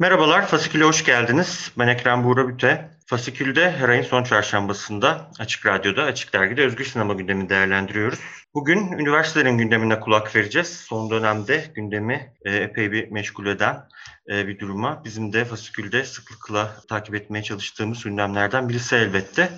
Merhabalar, Fasikül'e hoş geldiniz. Ben Ekrem Buğra Büte. Fasikül'de her ayın son çarşambasında Açık Radyo'da, Açık Dergi'de özgür sinema gündemini değerlendiriyoruz. Bugün üniversitelerin gündemine kulak vereceğiz. Son dönemde gündemi e, epey bir meşgul eden e, bir duruma. Bizim de Fasikül'de sıklıkla takip etmeye çalıştığımız gündemlerden birisi elbette.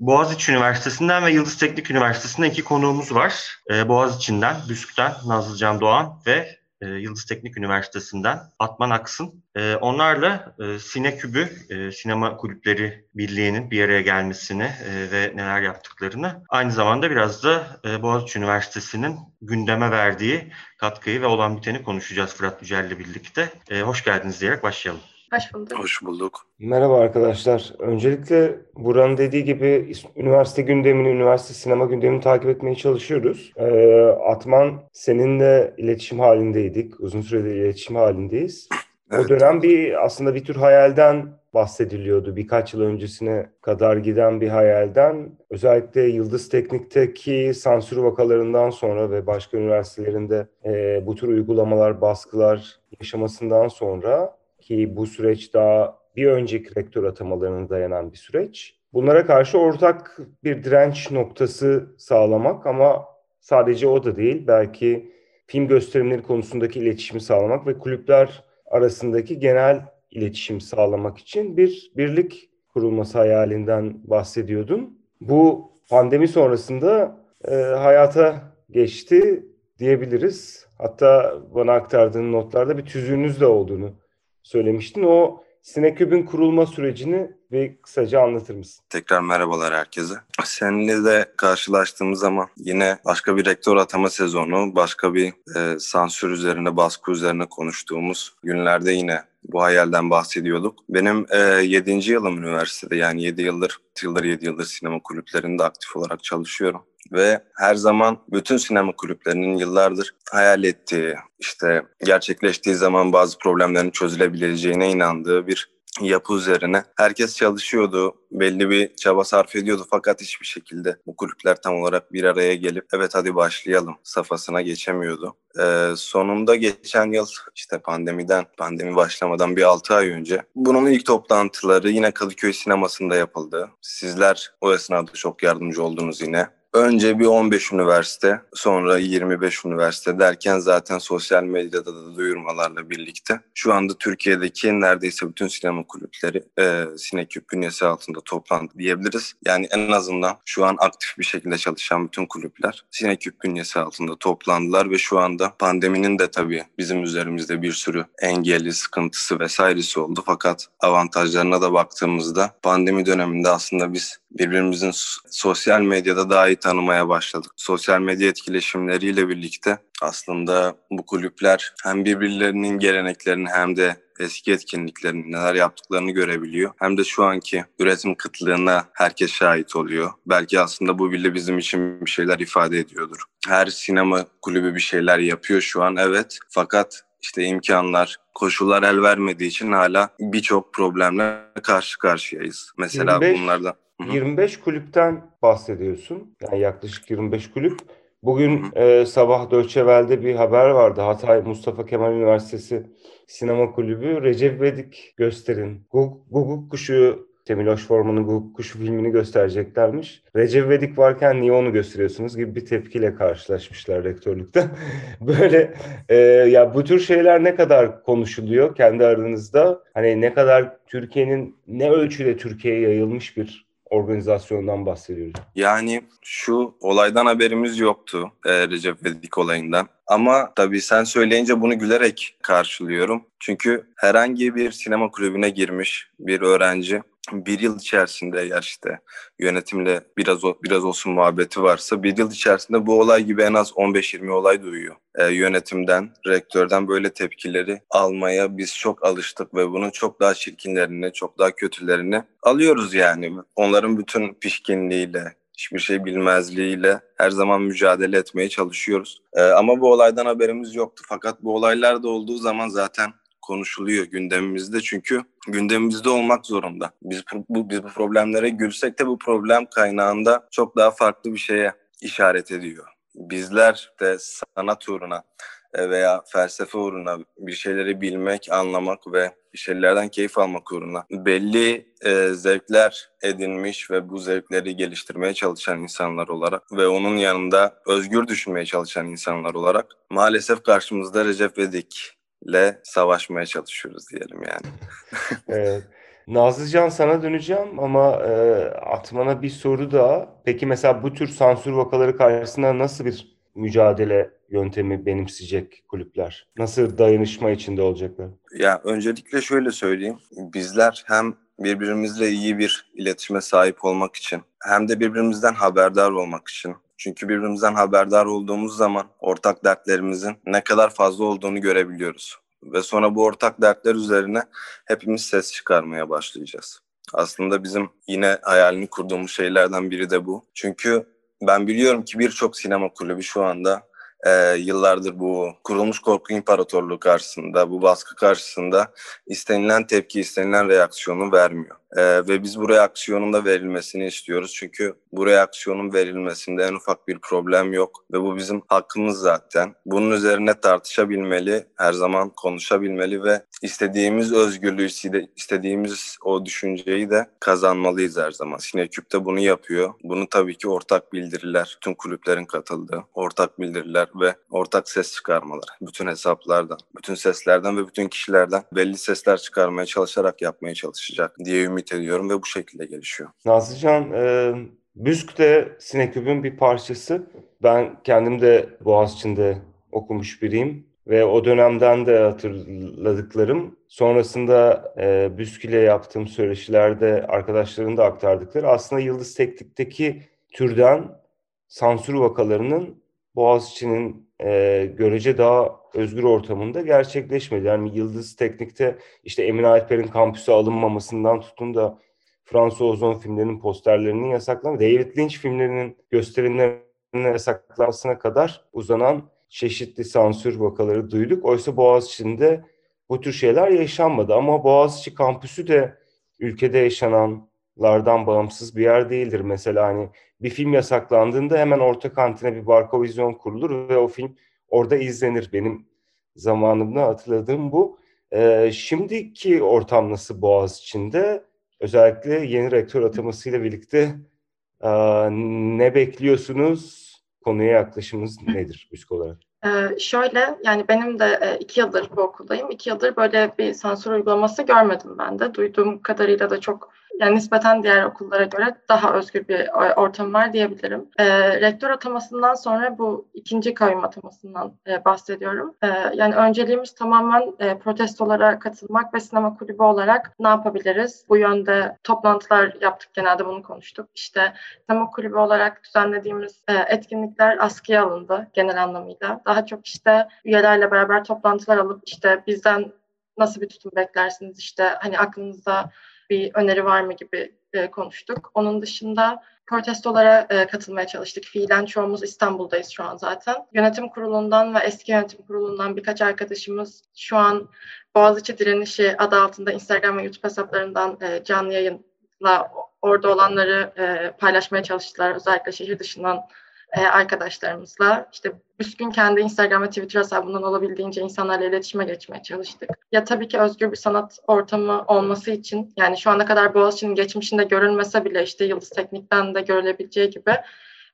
Boğaziçi Üniversitesi'nden ve Yıldız Teknik Üniversitesi'nden iki konuğumuz var. E, Boğaziçi'nden, BÜSK'ten Nazlıcan Doğan ve e, Yıldız Teknik Üniversitesi'nden Atman Aksın. E, onlarla e, Sinekübü, e, Sinema Kulüpleri Birliği'nin bir araya gelmesini e, ve neler yaptıklarını, aynı zamanda biraz da e, Boğaziçi Üniversitesi'nin gündeme verdiği katkıyı ve olan biteni konuşacağız Fırat Yücel'le birlikte. E, hoş geldiniz diyerek başlayalım. Hoş bulduk. Hoş bulduk. Merhaba arkadaşlar. Öncelikle Buranın dediği gibi üniversite gündemini, üniversite sinema gündemini takip etmeye çalışıyoruz. Ee, Atman seninle iletişim halindeydik. Uzun süredir iletişim halindeyiz. Evet. O dönem bir aslında bir tür hayalden bahsediliyordu. Birkaç yıl öncesine kadar giden bir hayalden. Özellikle Yıldız Teknik'teki sansür vakalarından sonra ve başka üniversitelerinde e, bu tür uygulamalar, baskılar yaşamasından sonra ki bu süreç daha bir önceki rektör atamalarına dayanan bir süreç. Bunlara karşı ortak bir direnç noktası sağlamak ama sadece o da değil. Belki film gösterimleri konusundaki iletişimi sağlamak ve kulüpler arasındaki genel iletişim sağlamak için bir birlik kurulması hayalinden bahsediyordun. Bu pandemi sonrasında e, hayata geçti diyebiliriz. Hatta bana aktardığın notlarda bir tüzüğünüz de olduğunu söylemiştin. O Sineküb'ün kurulma sürecini bir kısaca anlatır mısın? Tekrar merhabalar herkese. Seninle de karşılaştığımız zaman yine başka bir rektör atama sezonu, başka bir e, sansür üzerine, baskı üzerine konuştuğumuz günlerde yine bu hayalden bahsediyorduk. Benim e, 7. yılım üniversitede yani 7 yıldır, yıldır 7 yıldır sinema kulüplerinde aktif olarak çalışıyorum. Ve her zaman bütün sinema kulüplerinin yıllardır hayal ettiği, işte gerçekleştiği zaman bazı problemlerin çözülebileceğine inandığı bir yapı üzerine. Herkes çalışıyordu, belli bir çaba sarf ediyordu fakat hiçbir şekilde bu kulüpler tam olarak bir araya gelip evet hadi başlayalım safhasına geçemiyordu. Ee, sonunda geçen yıl işte pandemiden, pandemi başlamadan bir 6 ay önce bunun ilk toplantıları yine Kadıköy sinemasında yapıldı. Sizler o esnada çok yardımcı oldunuz yine. Önce bir 15 üniversite, sonra 25 üniversite derken zaten sosyal medyada da duyurmalarla birlikte şu anda Türkiye'deki neredeyse bütün sinema kulüpleri e, Sineküp bünyesi altında toplandı diyebiliriz. Yani en azından şu an aktif bir şekilde çalışan bütün kulüpler Sineküp bünyesi altında toplandılar ve şu anda pandeminin de tabii bizim üzerimizde bir sürü engeli, sıkıntısı vesairesi oldu. Fakat avantajlarına da baktığımızda pandemi döneminde aslında biz birbirimizin sosyal medyada daha iyi tanımaya başladık. Sosyal medya etkileşimleriyle birlikte aslında bu kulüpler hem birbirlerinin geleneklerini hem de eski etkinliklerini neler yaptıklarını görebiliyor. Hem de şu anki üretim kıtlığına herkes şahit oluyor. Belki aslında bu bile bizim için bir şeyler ifade ediyordur. Her sinema kulübü bir şeyler yapıyor şu an evet. Fakat işte imkanlar, koşullar el vermediği için hala birçok problemle karşı karşıyayız. Mesela 25, bunlardan. 25 kulüpten bahsediyorsun. Yani yaklaşık 25 kulüp. Bugün e, sabah Welle'de bir haber vardı. Hatay Mustafa Kemal Üniversitesi Sinema Kulübü Recep Vedik gösterin. Guguk Kuşu Temiloş Forman'ın Guguk Kuşu filmini göstereceklermiş. Recep Vedik varken niye onu gösteriyorsunuz gibi bir tepkiyle karşılaşmışlar rektörlükte. Böyle e, ya bu tür şeyler ne kadar konuşuluyor kendi aranızda? Hani ne kadar Türkiye'nin ne ölçüde Türkiye'ye yayılmış bir organizasyondan bahsediyoruz. Yani şu olaydan haberimiz yoktu e, Recep Vedik olayından. Ama tabii sen söyleyince bunu gülerek karşılıyorum. Çünkü herhangi bir sinema kulübüne girmiş bir öğrenci bir yıl içerisinde eğer işte yönetimle biraz biraz olsun muhabbeti varsa bir yıl içerisinde bu olay gibi en az 15-20 olay duyuyor. Ee, yönetimden, rektörden böyle tepkileri almaya biz çok alıştık ve bunun çok daha çirkinlerini, çok daha kötülerini alıyoruz yani. Onların bütün pişkinliğiyle, hiçbir şey bilmezliğiyle her zaman mücadele etmeye çalışıyoruz. Ee, ama bu olaydan haberimiz yoktu. Fakat bu olaylar da olduğu zaman zaten konuşuluyor gündemimizde çünkü gündemimizde olmak zorunda. Biz bu, biz bu problemlere gülsek de bu problem kaynağında çok daha farklı bir şeye işaret ediyor. Bizler de sanat uğruna veya felsefe uğruna bir şeyleri bilmek, anlamak ve bir şeylerden keyif almak uğruna belli e, zevkler edinmiş ve bu zevkleri geliştirmeye çalışan insanlar olarak ve onun yanında özgür düşünmeye çalışan insanlar olarak maalesef karşımızda Recep Vedik ile savaşmaya çalışıyoruz diyelim yani. evet. Nazlıcan sana döneceğim ama e, Atman'a bir soru daha. Peki mesela bu tür sansür vakaları karşısında nasıl bir mücadele yöntemi benimseyecek kulüpler? Nasıl dayanışma içinde olacaklar? Ya öncelikle şöyle söyleyeyim. Bizler hem birbirimizle iyi bir iletişime sahip olmak için hem de birbirimizden haberdar olmak için çünkü birbirimizden haberdar olduğumuz zaman ortak dertlerimizin ne kadar fazla olduğunu görebiliyoruz. Ve sonra bu ortak dertler üzerine hepimiz ses çıkarmaya başlayacağız. Aslında bizim yine hayalini kurduğumuz şeylerden biri de bu. Çünkü ben biliyorum ki birçok sinema kulübü şu anda e, yıllardır bu kurulmuş korku imparatorluğu karşısında, bu baskı karşısında istenilen tepki, istenilen reaksiyonu vermiyor. E, ve biz bu reaksiyonun da verilmesini istiyoruz. Çünkü bu reaksiyonun verilmesinde en ufak bir problem yok. Ve bu bizim hakkımız zaten. Bunun üzerine tartışabilmeli, her zaman konuşabilmeli ve istediğimiz özgürlüğü, istediğimiz o düşünceyi de kazanmalıyız her zaman. Sineküp de bunu yapıyor. Bunu tabii ki ortak bildiriler, tüm kulüplerin katıldığı ortak bildiriler ve ortak ses çıkarmalar. Bütün hesaplardan, bütün seslerden ve bütün kişilerden belli sesler çıkarmaya çalışarak yapmaya çalışacak diye ümit ediyorum ve bu şekilde gelişiyor. Nazlıcan, e, Büsk de Sineküp'ün bir parçası. Ben kendim de Boğaziçi'nde okumuş biriyim ve o dönemden de hatırladıklarım sonrasında e, Büsk ile yaptığım söyleşilerde arkadaşların da aktardıkları aslında Yıldız Teknik'teki türden sansür vakalarının Boğaziçi'nin e, görece daha özgür ortamında gerçekleşmedi. Yani Yıldız Teknik'te işte Emin Alper'in kampüse alınmamasından tutun da Fransız Ozon filmlerinin posterlerinin yasaklanması, David Lynch filmlerinin gösterimlerinin yasaklanmasına kadar uzanan çeşitli sansür vakaları duyduk. Oysa Boğaziçi'nde bu tür şeyler yaşanmadı ama Boğaziçi kampüsü de ülkede yaşananlardan bağımsız bir yer değildir. Mesela hani bir film yasaklandığında hemen orta kantine bir barkovizyon kurulur ve o film orada izlenir. Benim zamanımda hatırladığım bu. Ee, şimdiki ortam nasıl Boğaz içinde? Özellikle yeni rektör atamasıyla birlikte e, ne bekliyorsunuz? Konuya yaklaşımınız nedir müzik olarak? Ee, şöyle yani benim de e, iki yıldır bu okuldayım. İki yıldır böyle bir sansür uygulaması görmedim ben de. Duyduğum kadarıyla da çok yani nispeten diğer okullara göre daha özgür bir ortam var diyebilirim. E, rektör atamasından sonra bu ikinci kayyum atamasından e, bahsediyorum. E, yani önceliğimiz tamamen e, protestolara katılmak ve sinema kulübü olarak ne yapabiliriz? Bu yönde toplantılar yaptık genelde bunu konuştuk. İşte sinema kulübü olarak düzenlediğimiz e, etkinlikler askıya alındı genel anlamıyla. Daha çok işte üyelerle beraber toplantılar alıp işte bizden nasıl bir tutum beklersiniz işte hani aklınızda bir öneri var mı gibi e, konuştuk. Onun dışında protestolara e, katılmaya çalıştık. Fiilen çoğumuz İstanbul'dayız şu an zaten. Yönetim kurulundan ve eski yönetim kurulundan birkaç arkadaşımız şu an Boğaziçi Direnişi adı altında Instagram ve YouTube hesaplarından e, canlı yayınla orada olanları e, paylaşmaya çalıştılar. Özellikle şehir dışından e, arkadaşlarımızla. işte Üskün kendi Instagram ve Twitter hesabından olabildiğince insanlarla iletişime geçmeye çalıştık. Ya tabii ki özgür bir sanat ortamı olması için yani şu ana kadar Boğaziçi'nin geçmişinde görülmese bile işte Yıldız Teknik'ten de görülebileceği gibi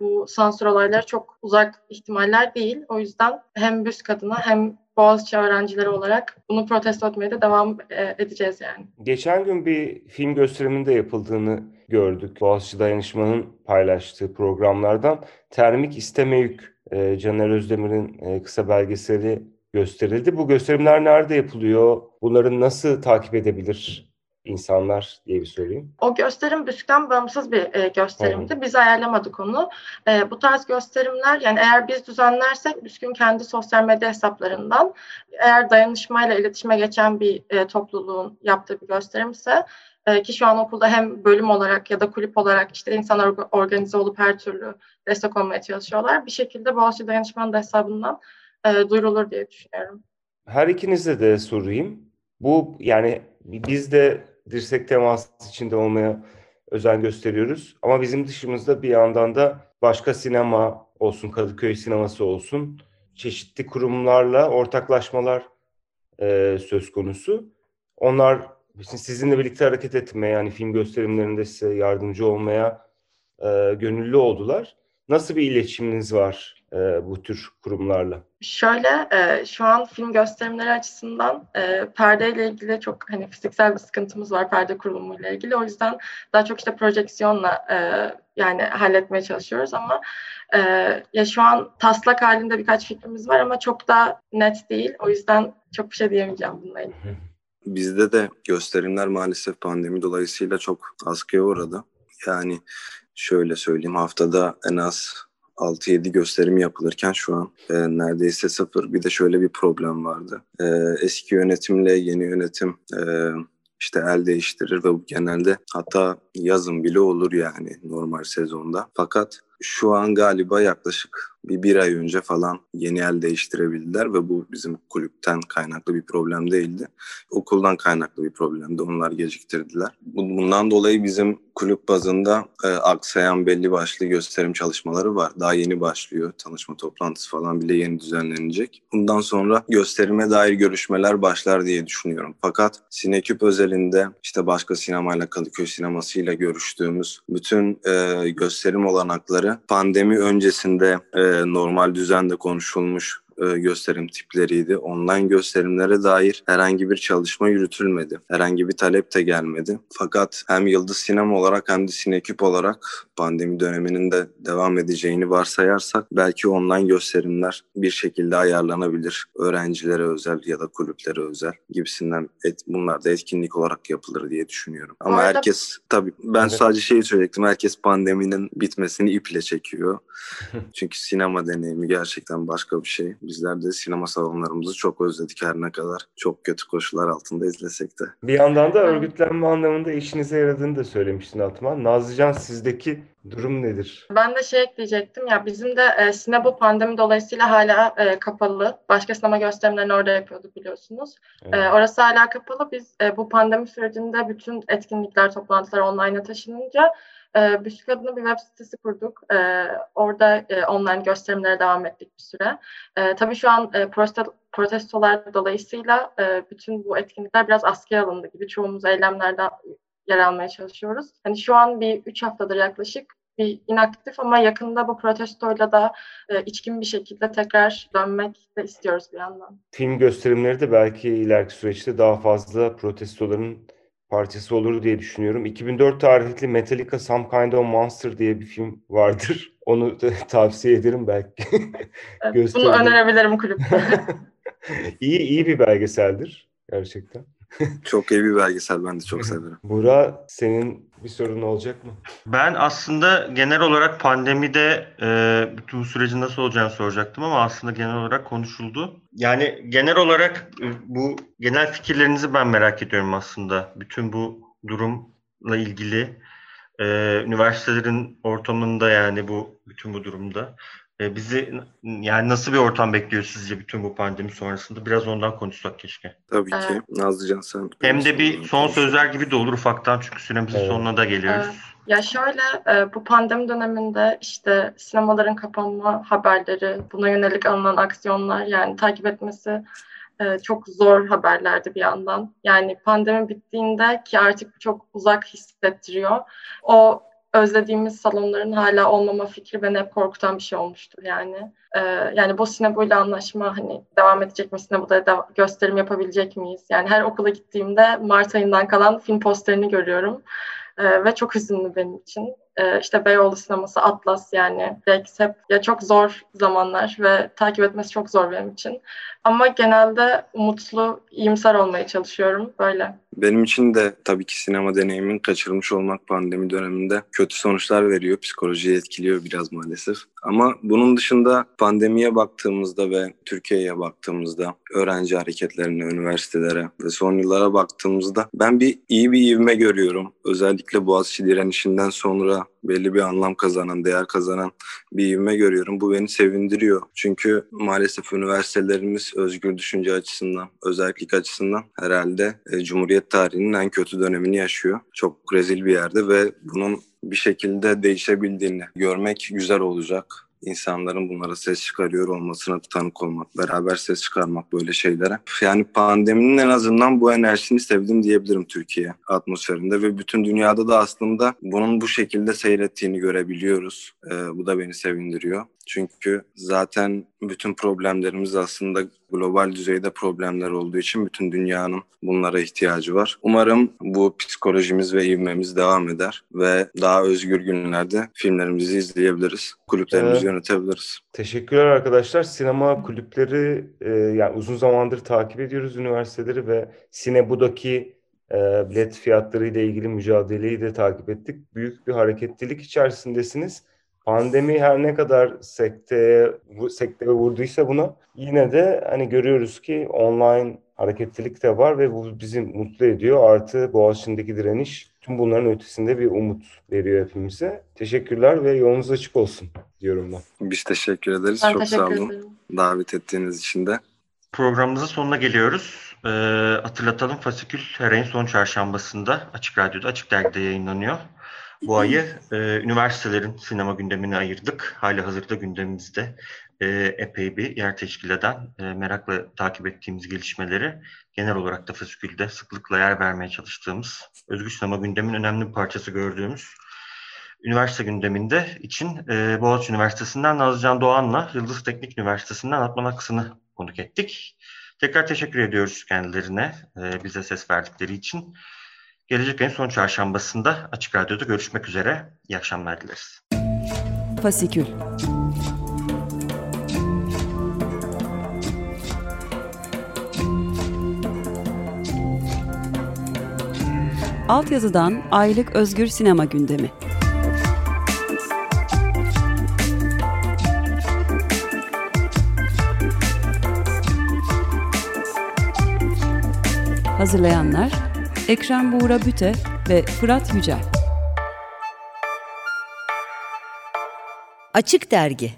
bu sansür olayları çok uzak ihtimaller değil. O yüzden hem BÜSK adına hem Boğaziçi öğrencileri olarak bunu protesto etmeye de devam e, edeceğiz yani. Geçen gün bir film gösteriminde yapıldığını gördük. Boğaziçi Dayanışma'nın paylaştığı programlardan Termik İsteme Yük e, Caner Özdemir'in e, kısa belgeseli gösterildi. Bu gösterimler nerede yapılıyor? Bunları nasıl takip edebilir insanlar diye bir sorayım. O gösterim BÜSK'ten bağımsız bir e, gösterimdi. Biz ayarlamadık onu. E, bu tarz gösterimler yani eğer biz düzenlersek BÜSK'ün kendi sosyal medya hesaplarından eğer dayanışmayla iletişime geçen bir e, topluluğun yaptığı bir gösterimse e, ki şu an okulda hem bölüm olarak ya da kulüp olarak işte insanlar organize olup her türlü destek olmaya çalışıyorlar. Bir şekilde Boğaziçi Dayanışmanın da hesabından e, duyurulur diye düşünüyorum. Her ikinize de sorayım. Bu yani biz de dirsek teması içinde olmaya özen gösteriyoruz. Ama bizim dışımızda bir yandan da başka sinema olsun, Kadıköy sineması olsun, çeşitli kurumlarla ortaklaşmalar e, söz konusu. Onlar sizinle birlikte hareket etmeye, yani film gösterimlerinde size yardımcı olmaya e, gönüllü oldular. Nasıl bir iletişiminiz var e, bu tür kurumlarla? Şöyle, e, şu an film gösterimleri açısından e, perdeyle ilgili çok hani fiziksel bir sıkıntımız var perde kurulumuyla ilgili. O yüzden daha çok işte projeksiyonla e, yani halletmeye çalışıyoruz ama e, ya şu an taslak halinde birkaç fikrimiz var ama çok da net değil. O yüzden çok bir şey diyemeyeceğim bununla ilgili. Bizde de gösterimler maalesef pandemi dolayısıyla çok askıya uğradı. Yani şöyle söyleyeyim haftada en az 6-7 gösterim yapılırken şu an e, neredeyse sıfır. Bir de şöyle bir problem vardı. E, eski yönetimle yeni yönetim e, işte el değiştirir ve bu genelde hatta yazın bile olur yani normal sezonda. Fakat şu an galiba yaklaşık bir, bir ay önce falan yeni el değiştirebildiler ve bu bizim kulüpten kaynaklı bir problem değildi. Okuldan kaynaklı bir problemdi. Onlar geciktirdiler. Bundan dolayı bizim kulüp bazında e, aksayan belli başlı gösterim çalışmaları var. Daha yeni başlıyor. Tanışma toplantısı falan bile yeni düzenlenecek. Bundan sonra gösterime dair görüşmeler başlar diye düşünüyorum. Fakat Sineküp özelinde işte başka sinemayla Kadıköy sinemasıyla görüştüğümüz bütün e, gösterim olanakları pandemi öncesinde e, normal düzende konuşulmuş e, gösterim tipleriydi. Online gösterimlere dair herhangi bir çalışma yürütülmedi. Herhangi bir talep de gelmedi. Fakat hem Yıldız Sinema olarak hem de Sineküp olarak pandemi döneminin de devam edeceğini varsayarsak belki online gösterimler bir şekilde ayarlanabilir. Öğrencilere özel ya da kulüplere özel gibisinden et, bunlar da etkinlik olarak yapılır diye düşünüyorum. Ama arada... herkes tabii ben evet. sadece şeyi söyleyecektim. Herkes pandeminin bitmesini iple çekiyor. Çünkü sinema deneyimi gerçekten başka bir şey. Bizler de sinema salonlarımızı çok özledik her ne kadar çok kötü koşullar altında izlesek de. Bir yandan da örgütlenme anlamında işinize yaradığını da söylemiştin Atman. Nazlıcan sizdeki durum nedir? Ben de şey ekleyecektim ya bizim de e, sinema pandemi dolayısıyla hala e, kapalı. Başka sinema gösterimlerini orada yapıyorduk biliyorsunuz. E, evet. E, orası hala kapalı. Biz e, bu pandemi sürecinde bütün etkinlikler, toplantılar online'a taşınınca e, Büyük adına bir web sitesi kurduk. E, orada e, online gösterimlere devam ettik bir süre. E, tabii şu an e, protestolar dolayısıyla e, bütün bu etkinlikler biraz askıya alındı gibi. Çoğumuz eylemlerden yer almaya çalışıyoruz. Hani şu an bir üç haftadır yaklaşık bir inaktif ama yakında bu protestoyla da e, içkin bir şekilde tekrar dönmek de istiyoruz bir yandan. Film gösterimleri de belki ileriki süreçte daha fazla protestoların parçası olur diye düşünüyorum. 2004 tarihli Metallica Some Kind of Monster diye bir film vardır. Onu tavsiye ederim belki. Evet, bunu önerebilirim kulüpte. İyi iyi bir belgeseldir gerçekten. çok iyi bir belgesel ben de çok severim. Bura senin bir sorun olacak mı? Ben aslında genel olarak pandemide e, bütün bu sürecin nasıl olacağını soracaktım ama aslında genel olarak konuşuldu. Yani genel olarak e, bu genel fikirlerinizi ben merak ediyorum aslında. Bütün bu durumla ilgili e, üniversitelerin ortamında yani bu bütün bu durumda e, bizi yani nasıl bir ortam bekliyor sizce bütün bu pandemi sonrasında? Biraz ondan konuşsak keşke. Tabii ki. Evet. Nazlıcan sen. Hem de bir son sözler gibi de olur ufaktan çünkü süremizin evet. sonuna da geliyoruz. Evet. Ya şöyle e, bu pandemi döneminde işte sinemaların kapanma haberleri, buna yönelik alınan aksiyonlar yani takip etmesi e, çok zor haberlerdi bir yandan. Yani pandemi bittiğinde ki artık çok uzak hissettiriyor. O özlediğimiz salonların hala olmama fikri beni hep korkutan bir şey olmuştur yani. Ee, yani bu Sinebo ile anlaşma hani devam edecek mi? Sinebo'da da gösterim yapabilecek miyiz? Yani her okula gittiğimde Mart ayından kalan film posterini görüyorum. Ee, ve çok hüzünlü benim için. Ee, işte Beyoğlu sineması, Atlas yani Rex hep ya çok zor zamanlar ve takip etmesi çok zor benim için. Ama genelde umutlu, iyimser olmaya çalışıyorum böyle. Benim için de tabii ki sinema deneyimin kaçırılmış olmak pandemi döneminde kötü sonuçlar veriyor. Psikolojiyi etkiliyor biraz maalesef. Ama bunun dışında pandemiye baktığımızda ve Türkiye'ye baktığımızda öğrenci hareketlerine, üniversitelere ve son yıllara baktığımızda ben bir iyi bir ivme görüyorum. Özellikle Boğaziçi direnişinden sonra belli bir anlam kazanan, değer kazanan bir ivme görüyorum. Bu beni sevindiriyor. Çünkü maalesef üniversitelerimiz özgür düşünce açısından, özellik açısından herhalde e, Cumhuriyet tarihinin en kötü dönemini yaşıyor. Çok rezil bir yerde ve bunun bir şekilde değişebildiğini görmek güzel olacak insanların bunlara ses çıkarıyor olmasına tanık olmak, beraber ses çıkarmak böyle şeylere. Yani pandeminin en azından bu enerjisini sevdim diyebilirim Türkiye atmosferinde ve bütün dünyada da aslında bunun bu şekilde seyrettiğini görebiliyoruz. Ee, bu da beni sevindiriyor. Çünkü zaten bütün problemlerimiz aslında global düzeyde problemler olduğu için bütün dünyanın bunlara ihtiyacı var. Umarım bu psikolojimiz ve ivmemiz devam eder ve daha özgür günlerde filmlerimizi izleyebiliriz. Kulüplerimizi evet. yönetebiliriz. Teşekkürler arkadaşlar. Sinema kulüpleri e, yani uzun zamandır takip ediyoruz üniversiteleri ve Sinebu'daki e, bilet fiyatları ile ilgili mücadeleyi de takip ettik. Büyük bir hareketlilik içerisindesiniz pandemi her ne kadar sekteye, sekteye vurduysa buna yine de hani görüyoruz ki online hareketlilik de var ve bu bizi mutlu ediyor. Artı Boğaziçi'ndeki direniş tüm bunların ötesinde bir umut veriyor hepimize. Teşekkürler ve yolunuz açık olsun diyorum ben. Biz teşekkür ederiz. Ben Çok teşekkür sağ olun. Ederim. Davet ettiğiniz için de. Programımızın sonuna geliyoruz. Ee, hatırlatalım Fasikül her ayın son çarşambasında Açık Radyo'da, Açık Dergi'de yayınlanıyor. Bu ayı e, üniversitelerin sinema gündemine ayırdık. Hali hazırda gündemimizde e, epey bir yer teşkil eden, e, merakla takip ettiğimiz gelişmeleri genel olarak da Fasikül'de sıklıkla yer vermeye çalıştığımız, özgür sinema gündemin önemli bir parçası gördüğümüz üniversite gündeminde için e, Boğaziçi Üniversitesi'nden Nazlıcan Doğan'la Yıldız Teknik Üniversitesi'nden Atman Aksın'ı konuk ettik. Tekrar teşekkür ediyoruz kendilerine e, bize ses verdikleri için. Gelecek ayın son çarşambasında Açık Radyo'da görüşmek üzere. İyi akşamlar dileriz. Fasikül Altyazıdan Aylık Özgür Sinema Gündemi Hazırlayanlar Ekrem Buğra Büte ve Fırat Yücel. Açık Dergi